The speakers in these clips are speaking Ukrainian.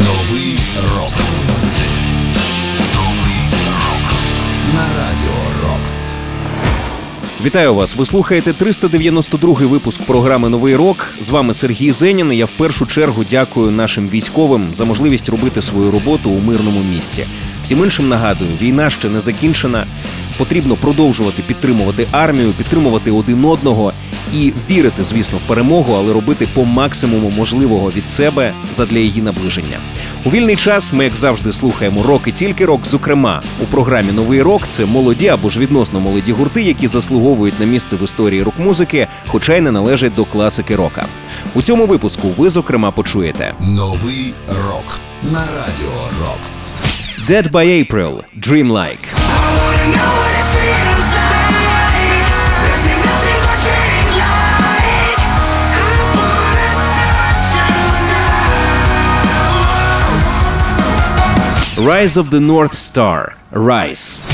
Новий рок. На радіо Рокс. Вітаю вас! Ви слухаєте 392-й випуск програми Новий рок. З вами Сергій Зенін. і Я в першу чергу дякую нашим військовим за можливість робити свою роботу у мирному місті. Всім іншим нагадую, війна ще не закінчена. Потрібно продовжувати підтримувати армію, підтримувати один одного і вірити, звісно, в перемогу, але робити по максимуму можливого від себе задля її наближення. У вільний час ми, як завжди, слухаємо рок і тільки рок. Зокрема, у програмі Новий рок це молоді або ж відносно молоді гурти, які заслуговують на місце в історії рок-музики, хоча й не належать до класики рока. У цьому випуску ви, зокрема, почуєте Новий рок. На радіо Рокс. Dead by April – Dreamlike. Rise of the North Star – Rise.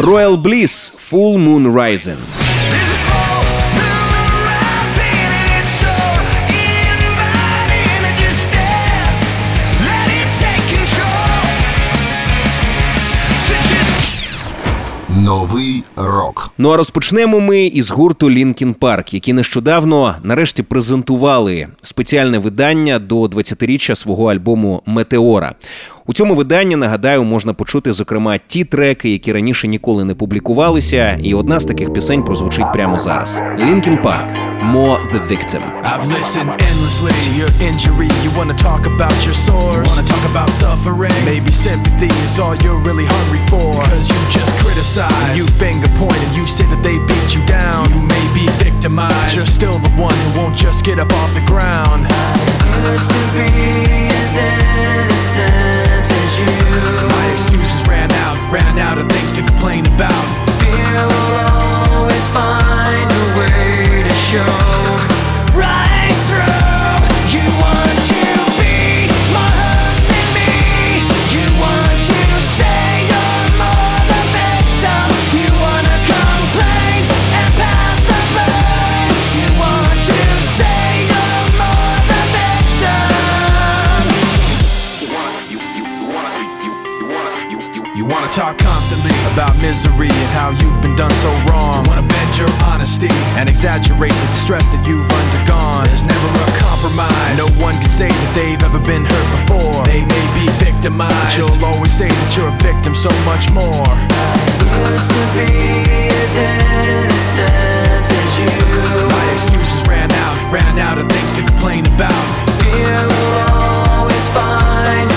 Royal Bliss – Full Moon Rising. Новий рок. Ну а розпочнемо ми із гурту Linkin Park, які нещодавно нарешті презентували спеціальне видання до 20-річчя свого альбому Метеора. У цьому виданні нагадаю, можна почути зокрема ті треки, які раніше ніколи не публікувалися, і одна з таких пісень прозвучить прямо зараз: Linkin Park – More the Victim. I've listened endlessly to your injury. You wanna talk about your sores, wanna talk about suffering. Maybe sympathy is all you're really hungry for. Cause you just criticize, you finger point, and you say that they beat you down. You may be victimized, you're still the one who won't just get up off the ground. Used to be ran out, of things to complain about. Fear will always find a way to show. About misery and how you've been done so wrong. Wanna bend your honesty and exaggerate the distress that you've undergone. There's never a compromise. No one can say that they've ever been hurt before. They may be victimized. But you'll always say that you're a victim so much more. Used to be as innocent as you. My excuses ran out, ran out of things to complain about. Fear will always find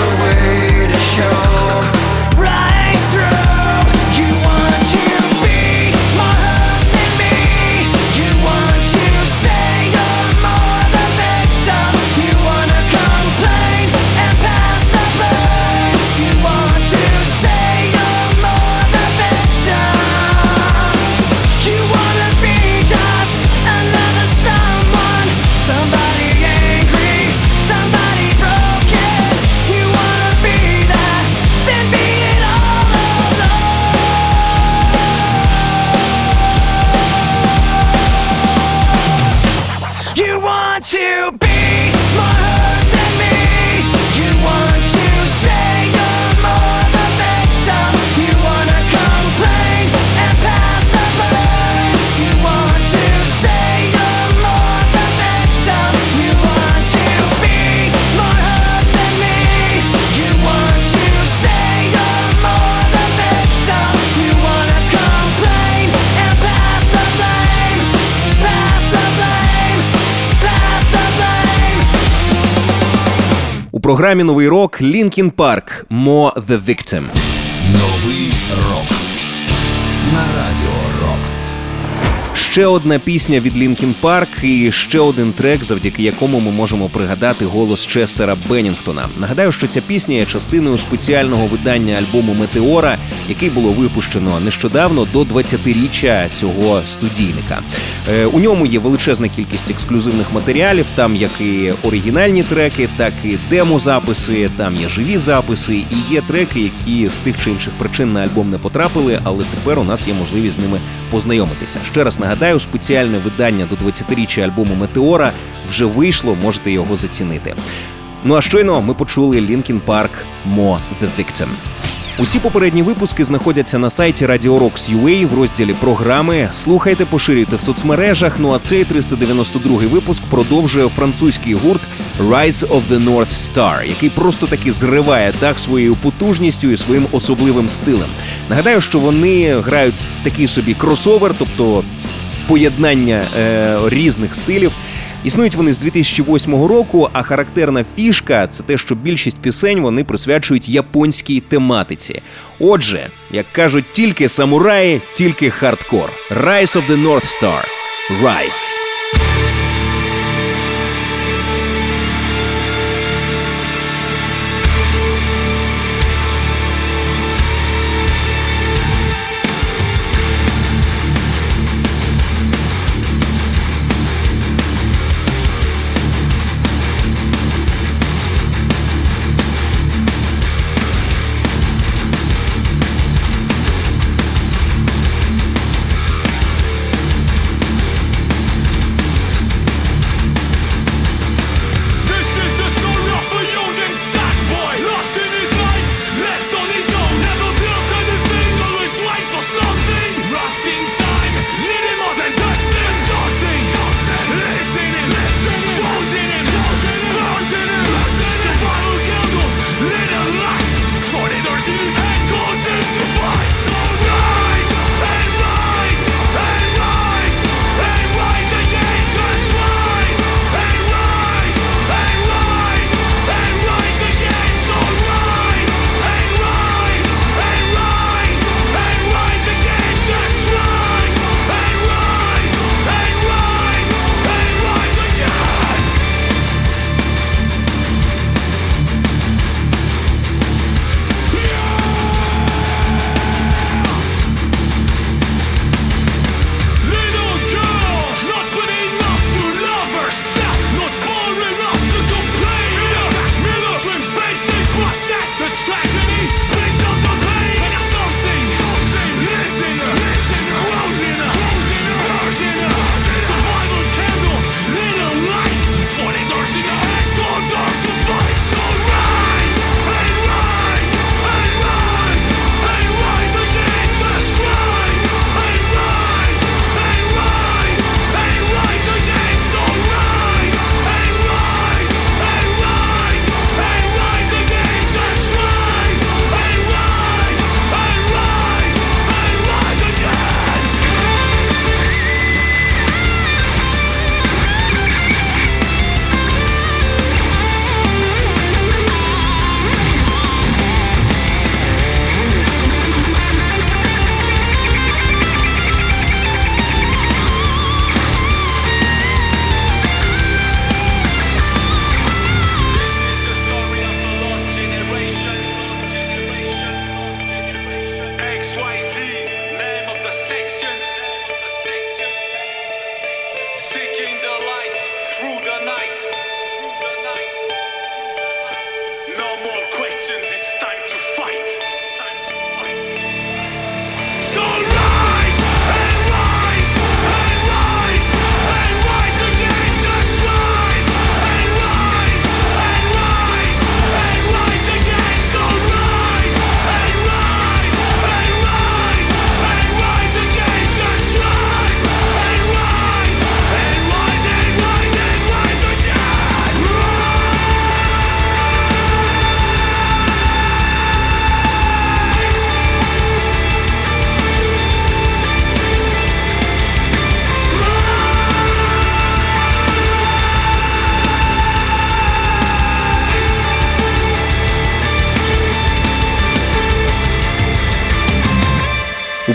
програмі Новий рок Лінкін Парк Мо the Victim. Новий рок. На радіо Рокс. Ще одна пісня від Лінкін Парк і ще один трек, завдяки якому ми можемо пригадати голос Честера Беннінгтона. Нагадаю, що ця пісня є частиною спеціального видання альбому Метеора, який було випущено нещодавно до 20-річчя цього студійника. Е, У ньому є величезна кількість ексклюзивних матеріалів. Там як і оригінальні треки, так і демозаписи, там є живі записи, і є треки, які з тих чи інших причин на альбом не потрапили, але тепер у нас є можливість з ними познайомитися. Ще раз нагадаю, спеціальне видання до 20-річчя альбому Метеора вже вийшло, можете його зацінити. Ну а щойно ми почули Linkin Park Mo The Victim. Усі попередні випуски знаходяться на сайті Radio Rocks UA в розділі програми. Слухайте, поширюйте в соцмережах. Ну а цей 392 випуск продовжує французький гурт Rise of the North Star, який просто таки зриває дах своєю потужністю і своїм особливим стилем. Нагадаю, що вони грають такий собі кросовер, тобто поєднання е, різних стилів. Існують вони з 2008 року, а характерна фішка це те, що більшість пісень вони присвячують японській тематиці. Отже, як кажуть, тільки самураї, тільки хардкор. Rise of the North Star. Rise.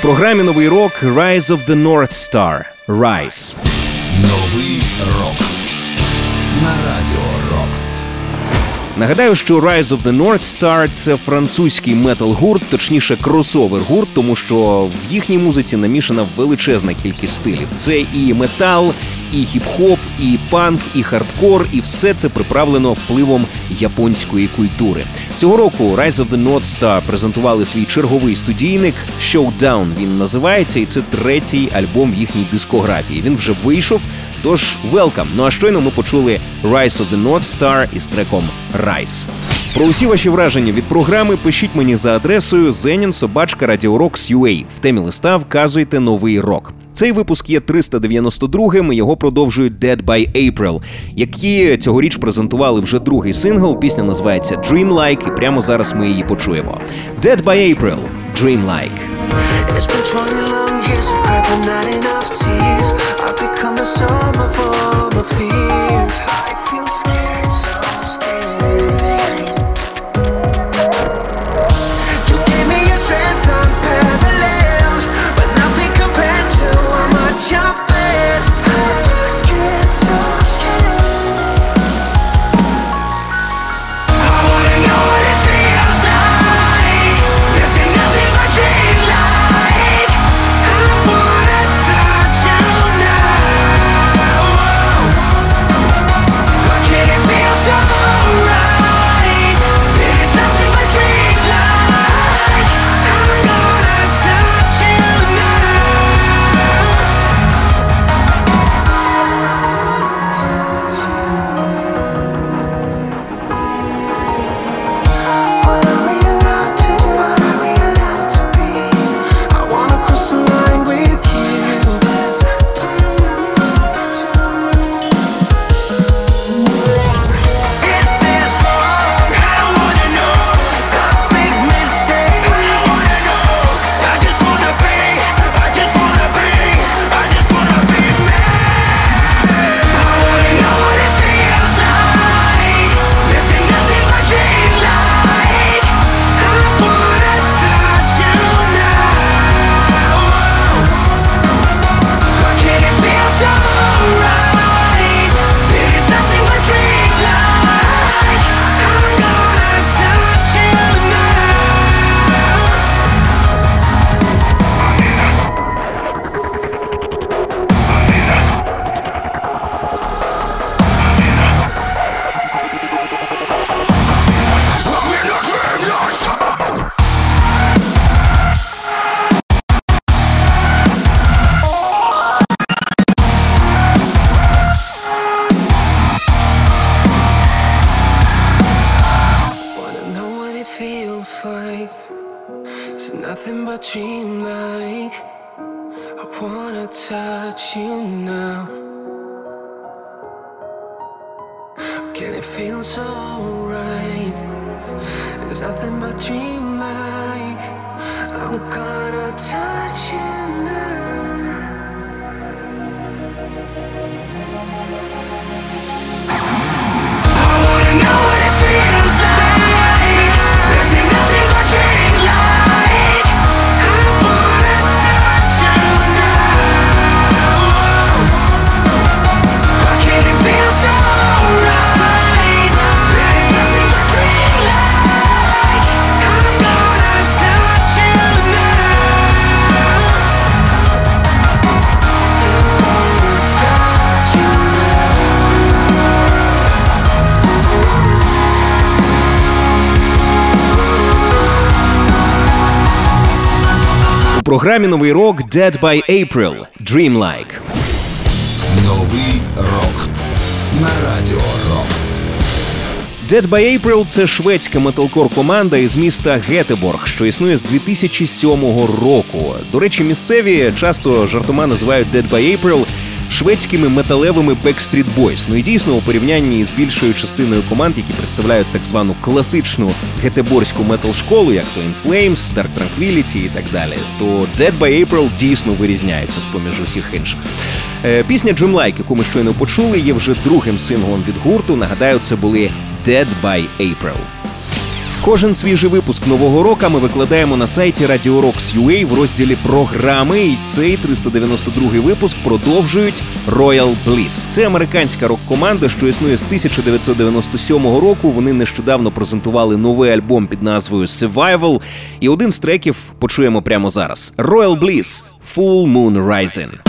Програмі новий рок Rise of the North Star. Rise. Новий рок на радіо Рокс. Нагадаю, що Rise of the North Star – це французький метал-гурт, точніше кросовер-гурт, тому що в їхній музиці намішана величезна кількість стилів. Це і метал, і хіп-хоп, і панк, і хардкор, і все це приправлено впливом японської культури. Цього року Rise of the North Star презентували свій черговий студійник Showdown Він називається, і це третій альбом в їхній дискографії. Він вже вийшов. Тож welcome. Ну а щойно ми почули Rise of the North Star із треком Rise. Про усі ваші враження від програми пишіть мені за адресою zenin.radio.rocks.ua. В темі листа вказуйте новий рок. Цей випуск є 392-м, і Його продовжують Dead by April, які цьогоріч презентували вже другий сингл. Пісня називається Dreamlike, і прямо зараз ми її почуємо. Dead by April – Dreamlike. It's been 20 long years of crying, not enough tears. I've become the sum of all my fears. Dream like. I wanna touch you now. Can it feel so right? It's nothing but dream like. I'm gonna touch you програмі новий рок Dead by April – Dreamlike. Новий рок на радіо Рокс. Dead by April – це шведська металкор команда із міста Гетеборг, що існує з 2007 року. До речі, місцеві часто жартома називають Dead by April шведськими металевими Backstreet Boys. Ну і дійсно у порівнянні з більшою частиною команд, які представляють так звану класичну гетеборську метал-школу, як то In Flames, Dark Tranquility і так далі, то Dead by April дійсно вирізняється з поміж усіх інших. Е, Пісня Dreamlike, яку ми щойно почули, є вже другим синглом від гурту. Нагадаю, це були Dead by April. Кожен свіжий випуск нового року ми викладаємо на сайті Radio Rocks.ua в розділі програми. І цей 392 випуск продовжують Royal Bliss. Це американська рок-команда, що існує з 1997 року. Вони нещодавно презентували новий альбом під назвою Survival. І один з треків почуємо прямо зараз: Royal Bliss Full Moon Rising.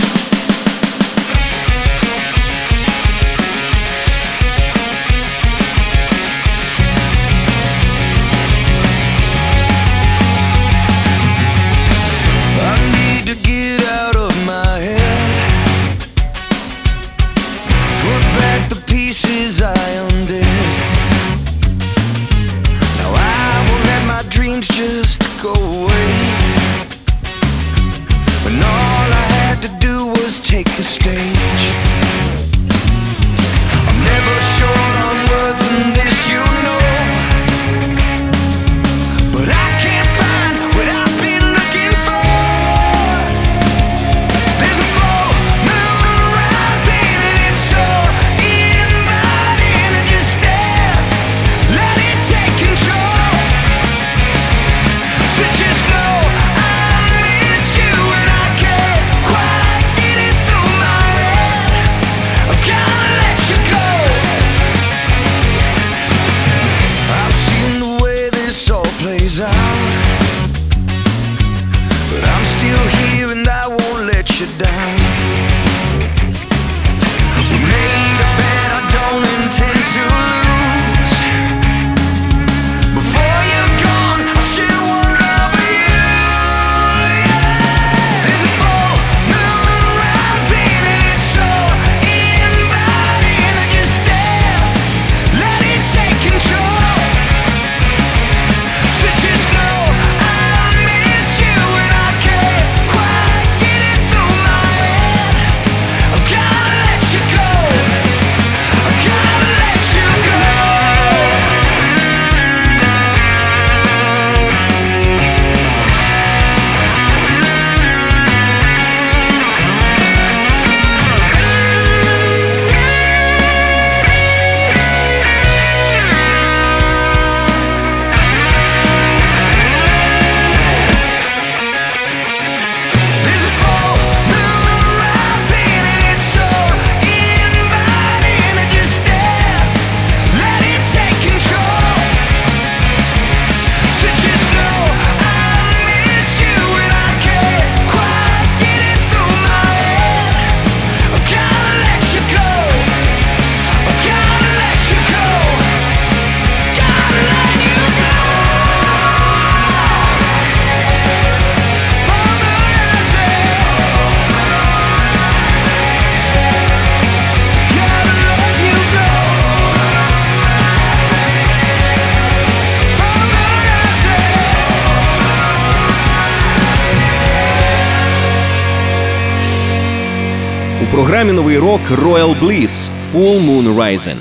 Програмі новий рок Royal Bliss Full Moon Rising.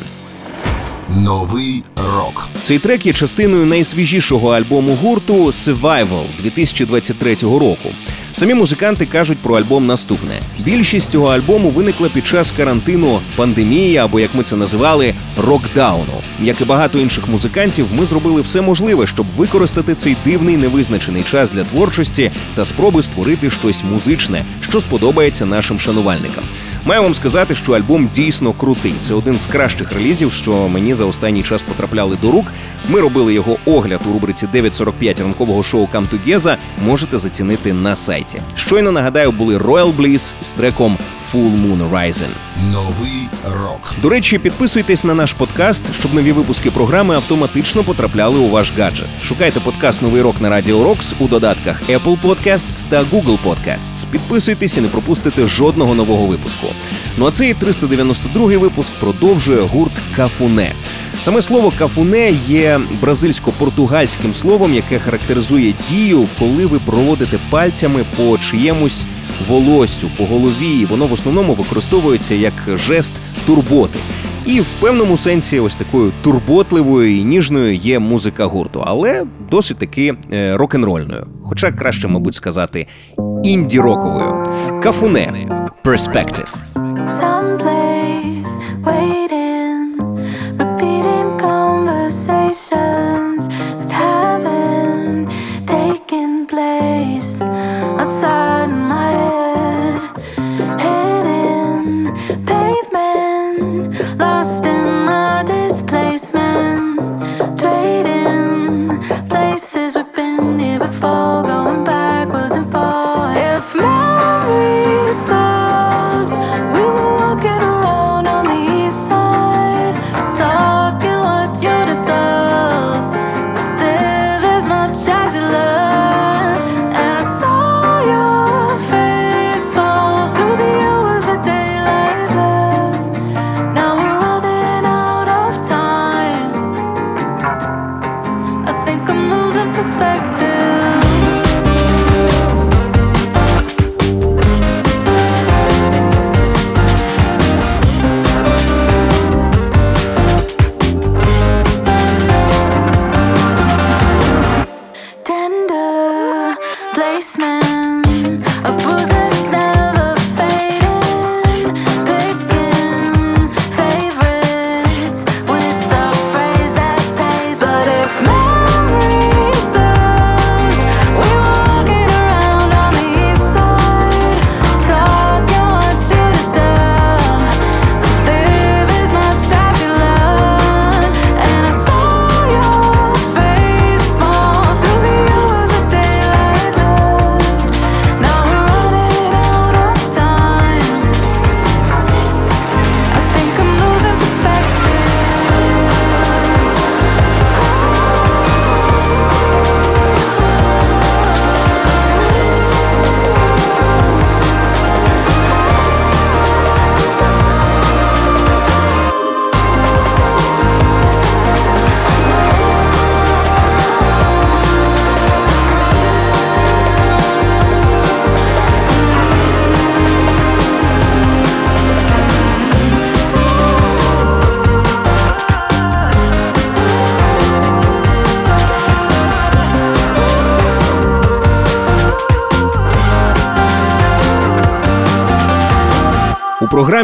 Новий рок. Цей трек є частиною найсвіжішого альбому гурту Survival 2023 року. Самі музиканти кажуть про альбом наступне: більшість цього альбому виникла під час карантину, пандемії або як ми це називали, рокдауну. Як і багато інших музикантів, ми зробили все можливе, щоб використати цей дивний невизначений час для творчості та спроби створити щось музичне, що сподобається нашим шанувальникам. Маю вам сказати, що альбом дійсно крутий. Це один з кращих релізів, що мені за останній час потрапляли до рук. Ми робили його огляд у рубриці 9.45 ранкового шоу Come Together. Можете зацінити на сайті. Щойно нагадаю, були Royal Bliss з треком Full Moon Rising. Новий рок. До речі, підписуйтесь на наш подкаст, щоб нові випуски програми автоматично потрапляли у ваш гаджет. Шукайте подкаст Новий рок на Радіо Рокс у додатках Apple Podcasts та Google Podcasts. Підписуйтесь і не пропустите жодного нового випуску. Ну а цей 392 випуск продовжує гурт Кафуне. Саме слово кафуне є бразильсько-португальським словом, яке характеризує дію, коли ви проводите пальцями по чиємусь волоссю, по голові. Воно в основному використовується як жест турботи. І в певному сенсі, ось такою турботливою і ніжною є музика гурту, але досить таки е, рок-н-рольною. Хоча краще, мабуть, сказати інді-роковою. Кафуне Perspective.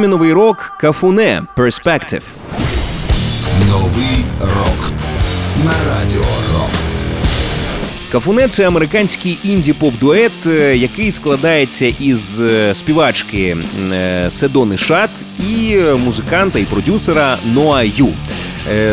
Програмі новий рок Кафуне Perspective. Новий рок на радіо Рокс. Кафуне це американський інді-поп-дует, е, який складається із е, співачки е, Седони Шат і музиканта і продюсера Ноа Ю.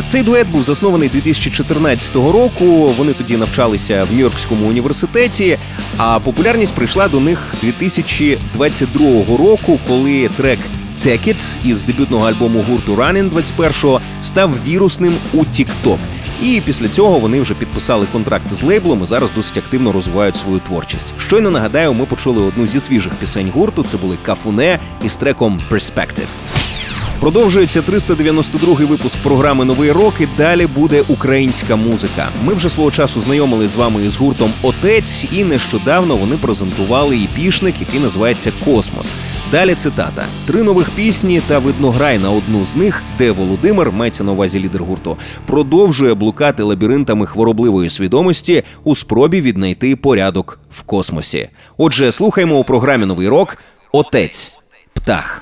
Цей дует був заснований 2014 року. Вони тоді навчалися в Нью-Йоркському університеті. А популярність прийшла до них 2022 року, коли трек It із дебютного альбому гурту Ранін 21-го став вірусним у TikTok. І після цього вони вже підписали контракт з лейблом і зараз досить активно розвивають свою творчість. Щойно нагадаю, ми почули одну зі свіжих пісень гурту. Це були Кафуне із треком Perspective. Продовжується 392-й випуск програми Новий рок. І далі буде українська музика. Ми вже свого часу знайомили з вами із гуртом Отець, і нещодавно вони презентували епішник, який називається Космос. Далі цитата: три нових пісні та видно грай на одну з них, де Володимир, мається на увазі лідер гурту, продовжує блукати лабіринтами хворобливої свідомості у спробі віднайти порядок в космосі. Отже, слухаємо у програмі Новий рок Отець Птах.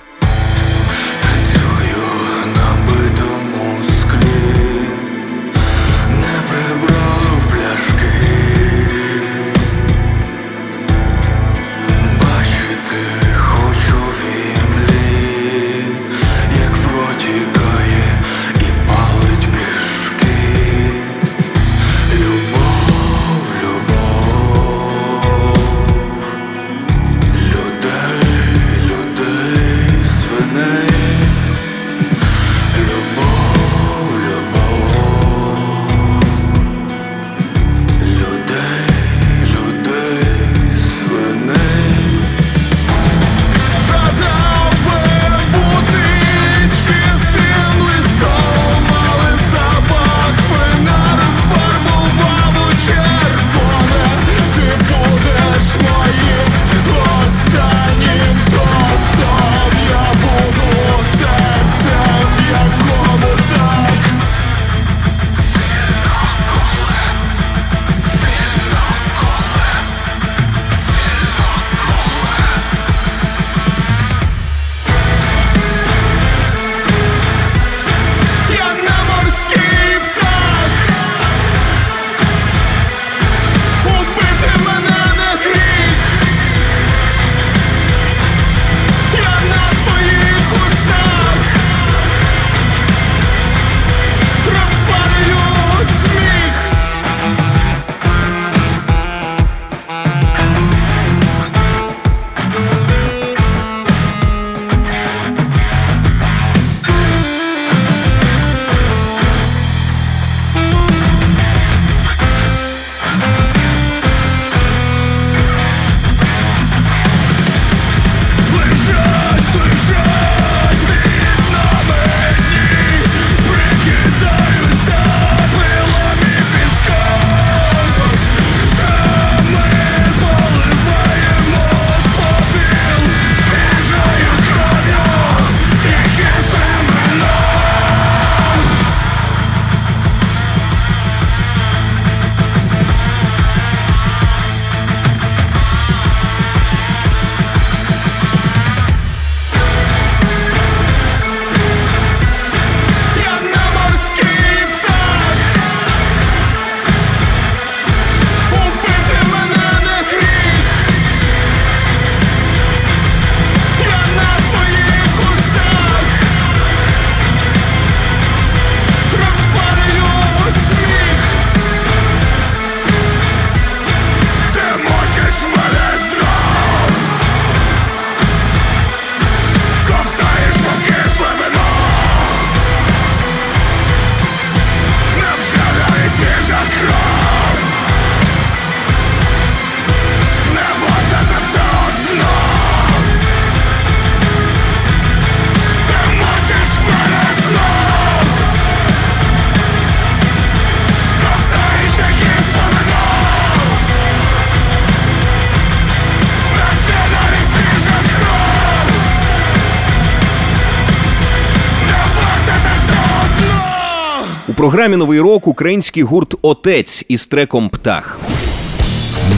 Програмі Новий рок український гурт Отець із треком Птах.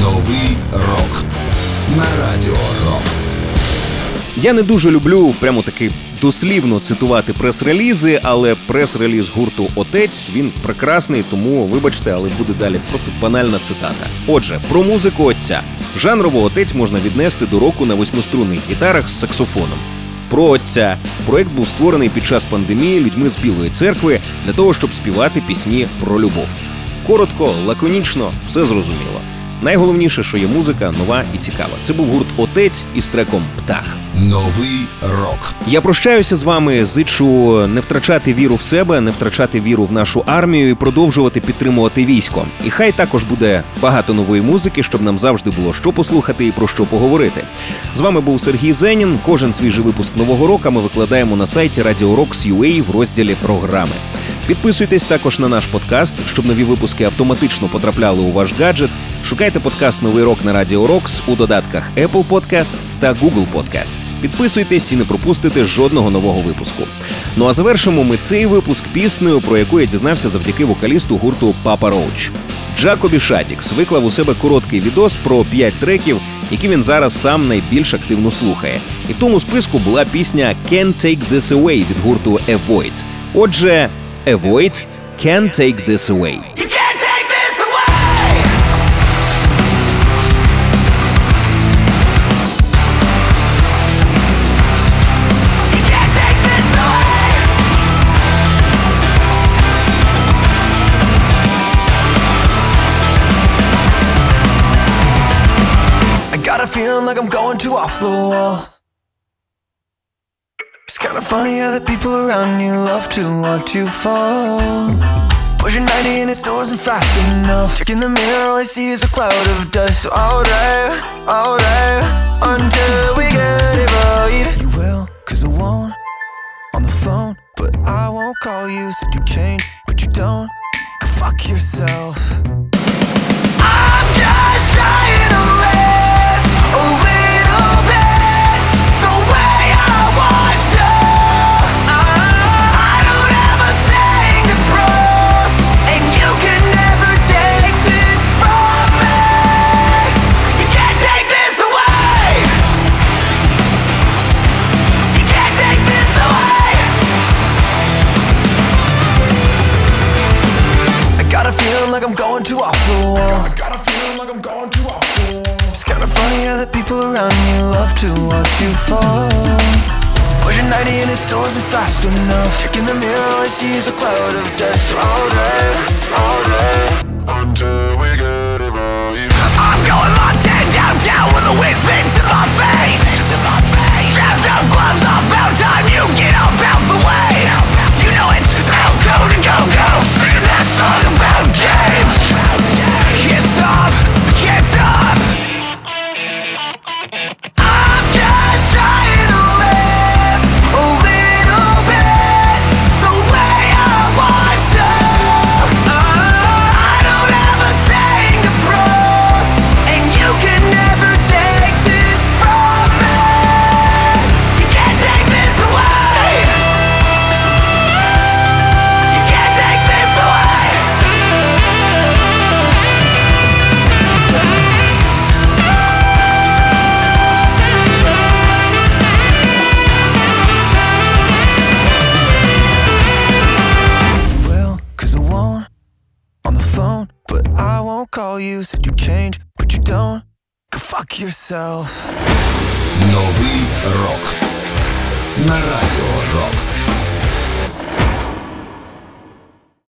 Новий рок на радіо Рокс. Я не дуже люблю прямо таки дослівно цитувати прес-релізи, але прес-реліз гурту Отець він прекрасний, тому вибачте, але буде далі просто банальна цитата. Отже, про музику отця. Жанрово отець можна віднести до року на восьмиструнних гітарах з саксофоном. Про отця проект був створений під час пандемії людьми з Білої церкви для того, щоб співати пісні про любов. Коротко, лаконічно, все зрозуміло. Найголовніше, що є музика нова і цікава. Це був гурт Отець із треком Птах. Новий рок. Я прощаюся з вами. Зичу не втрачати віру в себе, не втрачати віру в нашу армію і продовжувати підтримувати військо. І хай також буде багато нової музики, щоб нам завжди було що послухати і про що поговорити. З вами був Сергій Зенін. Кожен свіжий випуск нового року ми викладаємо на сайті Radio в розділі програми. Підписуйтесь також на наш подкаст, щоб нові випуски автоматично потрапляли у ваш гаджет. Шукайте подкаст Новий рок на Radio Rocks у додатках Apple Podcasts та Google Podcasts. Підписуйтесь і не пропустите жодного нового випуску. Ну а завершимо ми цей випуск піснею, про яку я дізнався завдяки вокалісту гурту Папа Роуч. Джакобі Шатікс виклав у себе короткий відос про 5 треків, які він зараз сам найбільш активно слухає. І в тому списку була пісня Can't Take This Away від гурту Avoid. Отже, Avoid Can't Take This Away. Like I'm going too off the wall. It's kinda funny how the people around you love to watch you fall. Pushing 90 and it still isn't fast enough. Check in the mirror, all I see is a cloud of dust. So alright, alright, until we get it right. You will, cause I won't. On the phone, but I won't call you. Said you change, but you don't. Go fuck yourself. Yourself. Новий рок. На радіо Рокс.